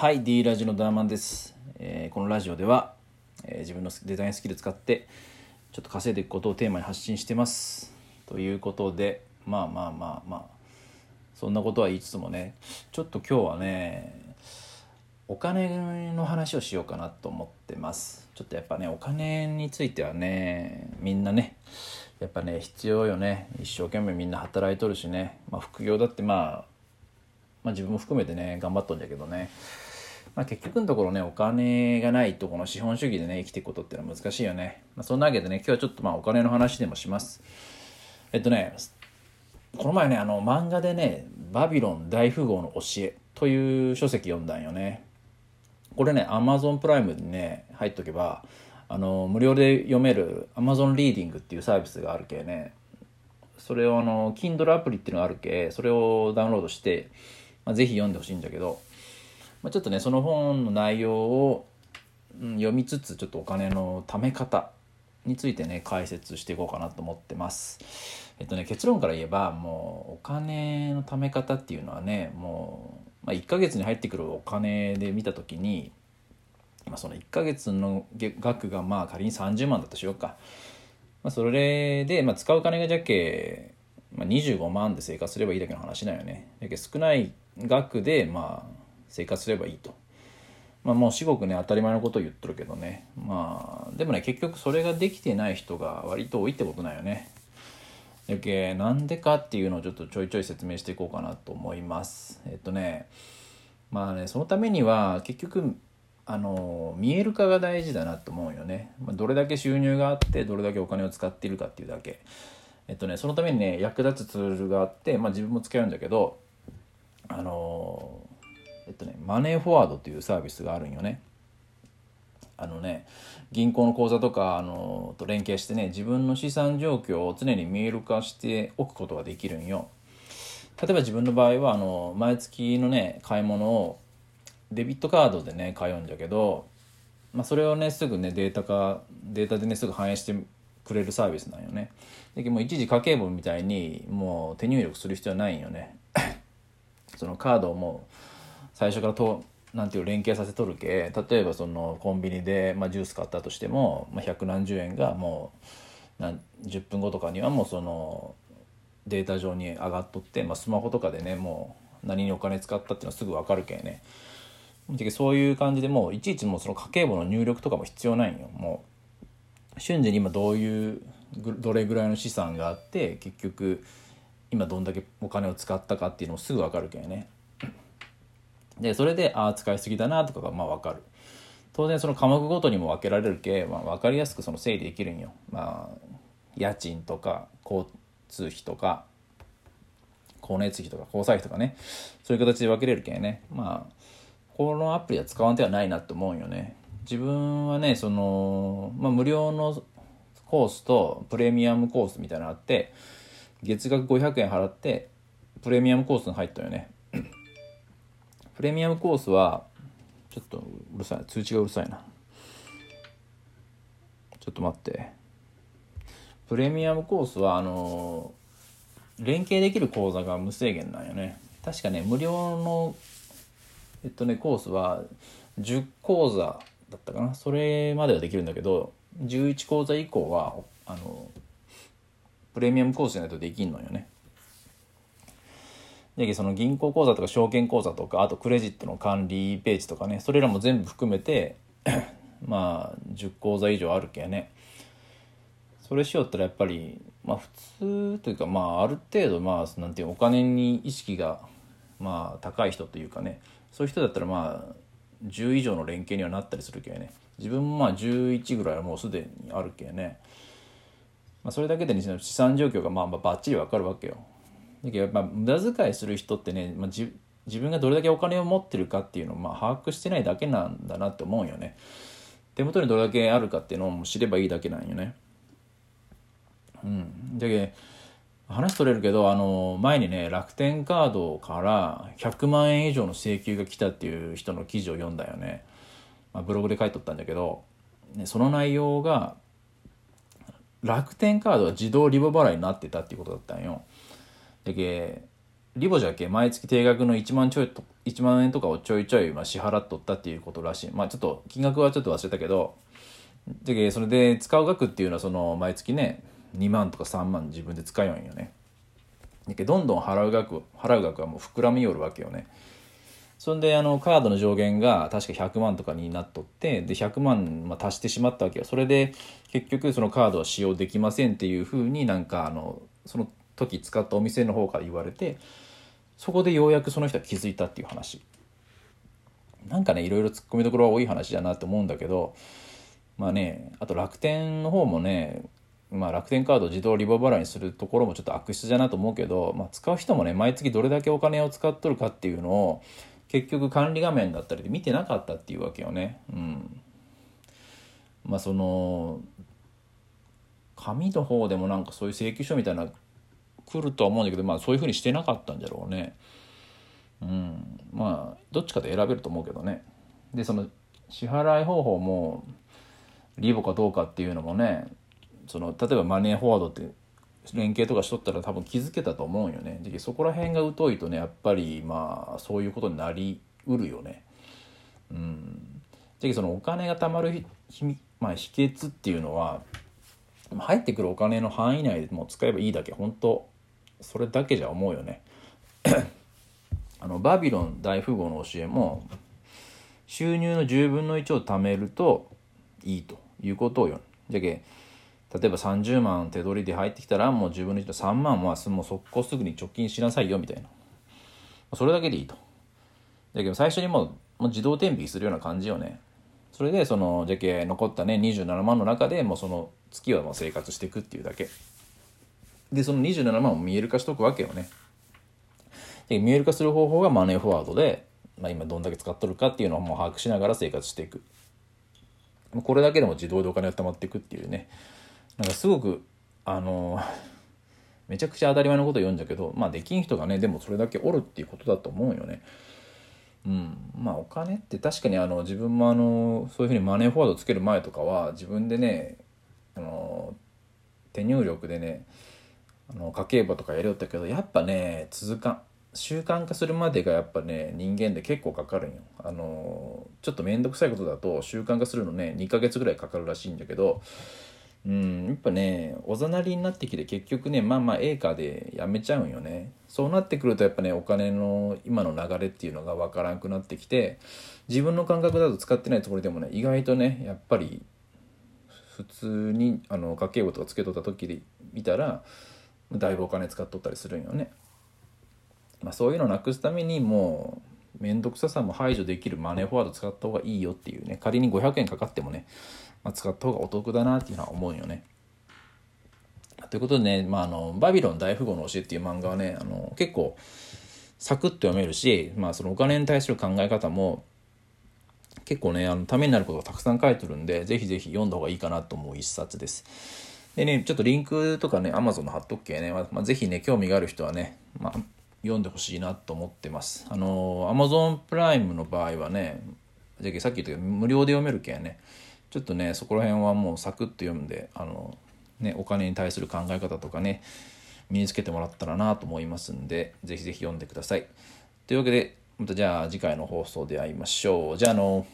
はい D ラジオのダーマンです、えーこのラジオでは、えー自分のデザインスキル使ってちょっと稼いでいくことをテーマに発信してます。ということでまあまあまあまあそんなことは言いつつもねちょっと今日はねお金の話をしようかなと思ってます。ちょっとやっぱねお金についてはねみんなねやっぱね必要よね。一生懸命みんな働いとるしね、まあ、副業だってまあまあ自分も含めてね頑張っとんだけどね、まあ、結局のところねお金がないとこの資本主義でね生きていくことっていうのは難しいよね、まあ、そんなわけでね今日はちょっとまあお金の話でもします。えっとねこの前ねあの漫画でね「バビロン大富豪の教え」という書籍読んだんよね。これね Amazon プライムにね入っとけばあの無料で読める Amazon リーディングっていうサービスがあるけね。それをあの Kindle アプリっていうのがあるけそれをダウンロードして、まあ、ぜひ読んでほしいんだけど、まあ、ちょっとねその本の内容を、うん読みつつちょっとお金の貯め方についてね解説していこうかなと思ってます。えっとね結論から言えばもうお金の貯め方っていうのはねもう、まあ、1ヶ月に入ってくるお金で見た時に、まあ、その1ヶ月の額がまあ仮に30万だとしようか。まあ、それで、まあ、使う金がじゃけ、まあ、25万で生活すればいいだけの話だよね。だけ少ない額で、まあ、生活すればいいと。まあ、もう至極ね当たり前のことを言っとるけどねまあでもね結局それができてない人が割と多いってことなんよね。だけなんでかっていうのをちょっとちょいちょい説明していこうかなと思います。えっとねまあねそのためには結局あの見える化が大事だなと思うよね。まあどれだけ収入があってどれだけお金を使っているかっていうだけ。えっとねそのためにね役立つツールがあって、まあ、自分も使うんだけどあのえっとねマネーフォワードっていうサービスがあるんよね。あのね銀行の口座とかあのと連携してね自分の資産状況を常に見える化しておくことができるんよ。例えば自分の場合はあの毎月のね買い物をデビットカードでね買うんだけど、まあ、それをねすぐねデータ化データでねすぐ反映してくれるサービスなんよね。でもう一時家計簿みたいにもう手入力する必要はないんよね。そのカードをもう最初からとなんていう連携させとるけ例えばそのコンビニで、まあ、ジュース買ったとしても、まあ、百何十円がもうなん10分後とかにはもうそのデータ上に上がっとって、まあ、スマホとかでねもう何にお金使ったっていうのはすぐ分かるけんね。でそういう感じでもういちいちもうその家計簿の入力とかも必要ないんよ。もう瞬時に今どういうどれぐらいの資産があって結局今どんだけお金を使ったかっていうのもすぐ分かるけんね。でそれでああ使いすぎだなとかがまあ分かる。当然その科目ごとにも分けられるけ、まあ、分かりやすくその整理できるんよ。まあ家賃とか交通費とか光熱費とか交際費とかね。そういう形で分けれるけんね。まあこのアプリは使わん手はないなって思うよね。自分はねその、まあ、無料のコースとプレミアムコースみたいなのあって月額500円払ってプレミアムコースに入ったよね。プレミアムコースはちょっとうるさい。通知がうるさいな。ちょっと待って。プレミアムコースはあの連携できる講座が無制限なんよね。確かね無料のえっとねコースは10講座だったかな。それまではできるんだけど11講座以降はあのプレミアムコースじゃないとできんのよね。でその銀行口座とか証券口座とかあとクレジットの管理ページとかねそれらも全部含めて まあ10口座以上あるけね。それしよったらやっぱりまあ普通というかまあある程度まあなんていうお金に意識がまあ高い人というかね。そういう人だったらまあ10以上の連携にはなったりするけね。自分もまあ11ぐらいはもうすでにあるけね、まあ、それだけで、ね、資産状況がまあまあバッチリわかるわけよ。だけどやっぱ無駄遣いする人ってね、まあ、自分がどれだけお金を持ってるかっていうのをまあ把握してないだけなんだなって思うよね。手元にどれだけあるかっていうのを知ればいいだけなんよね。うん。だけど話取れるけどあの前にね楽天カードから100万円以上の請求が来たっていう人の記事を読んだよね、まあ、ブログで書いとったんだけど、ね、その内容が楽天カードは自動リボ払いになってたっていうことだったんよ。だけリボじゃけ毎月定額の1万ちょいと1万円とかをちょいちょいまあ支払っとったっていうことらしい。まあちょっと金額はちょっと忘れたけど。じゃけそれで使う額っていうのはその毎月ね2万とか3万自分で使うんよね。だけどんどん払う額払う額はもう膨らみよるわけよね。そんであのカードの上限が確か100万とかになっとってで100万、まあ、足してしまったわけよ。それで結局そのカードは使用できませんっていうふうになんかあのその時使ったお店の方から言われてそこでようやくその人は気づいたっていう話なんかねいろいろ突っ込みどころは多い話だなって思うんだけどまあねあと楽天の方もねまあ、楽天カード自動リボ払いにするところもちょっと悪質だなと思うけど、まあ、使う人もね毎月どれだけお金を使っとるかっていうのを結局管理画面だったりで見てなかったっていうわけよね。うん、まあその紙の方でもなんかそういう請求書みたいな来るとは思うんだけど、まあ、そういうふうにしてなかったんじゃろうね。うん、まあどっちかで選べると思うけどね。でその支払い方法もリボかどうかっていうのもねその例えばマネーフォワードって連携とかしとったら多分気づけたと思うんよね。でそこら辺が疎いとねやっぱりまあそういうことになりうるよね。うん。でそのお金が貯まるひ、まあ、秘訣っていうのは入ってくるお金の範囲内でも使えばいいだけ本当それだけじゃ思うよね。あのバビロン大富豪の教えも収入の10分の1を貯めるといいということをよ。じゃけ例えば30万手取りで入ってきたらもう10分の1の3万はもう速攻すぐに貯金しなさいよみたいなそれだけでいいとだけど最初にもう自動転引するような感じよねそれでそのじゃけ残ったね27万の中でもうその月はもう生活していくっていうだけでその27万を見える化しとくわけよね。で見える化する方法がマネーフォワードで、まあ、今どんだけ使っとるかっていうのをもう把握しながら生活していく。これだけでも自動でお金が貯まっていくっていうね。なんかすごくあのめちゃくちゃ当たり前のこと言うんだけどまあできん人がねでもそれだけおるっていうことだと思うよね。うん、まあお金って確かにあの自分もあのそういうふうにマネーフォワードつける前とかは自分でねあの手入力でねあの家計簿とかやりよったけどやっぱね続かん習慣化するまでがやっぱね人間で結構かかるんよ。あのちょっと面倒くさいことだと習慣化するのね2ヶ月ぐらいかかるらしいんだけどうん、やっぱねおざなりになってきて結局ねまあまあええかでやめちゃうんよねそうなってくるとやっぱねお金の今の流れっていうのが分からなくなってきて自分の感覚だと使ってないつもりでもね意外とねやっぱり普通にあの家計簿とかつけとった時で見たらだいぶお金使っとったりするんよね。まあ、そういうのをなくすためにもう面倒くささも排除できるマネーフォワード使った方がいいよっていうね仮に500円かかってもねまあ、使った方がお得だなっていうのは思うよね。ということでね、まあ、あのバビロン大富豪の教えっていう漫画はねあの結構サクッと読めるし、まあ、そのお金に対する考え方も結構ねあのためになることがたくさん書いてるんでぜひぜひ読んだ方がいいかなと思う一冊です。でねちょっとリンクとかね Amazon の貼っとくけね、まあ、ぜひね興味がある人はね、まあ、読んでほしいなと思ってます。あの Amazon プライムの場合はねじゃあさっき言ったけど無料で読めるけんねちょっとねそこら辺はもうサクッと読んであの、ね、お金に対する考え方とかね身につけてもらったらなと思いますんで是非是非読んでください。というわけでまたじゃあ次回の放送で会いましょう。じゃあの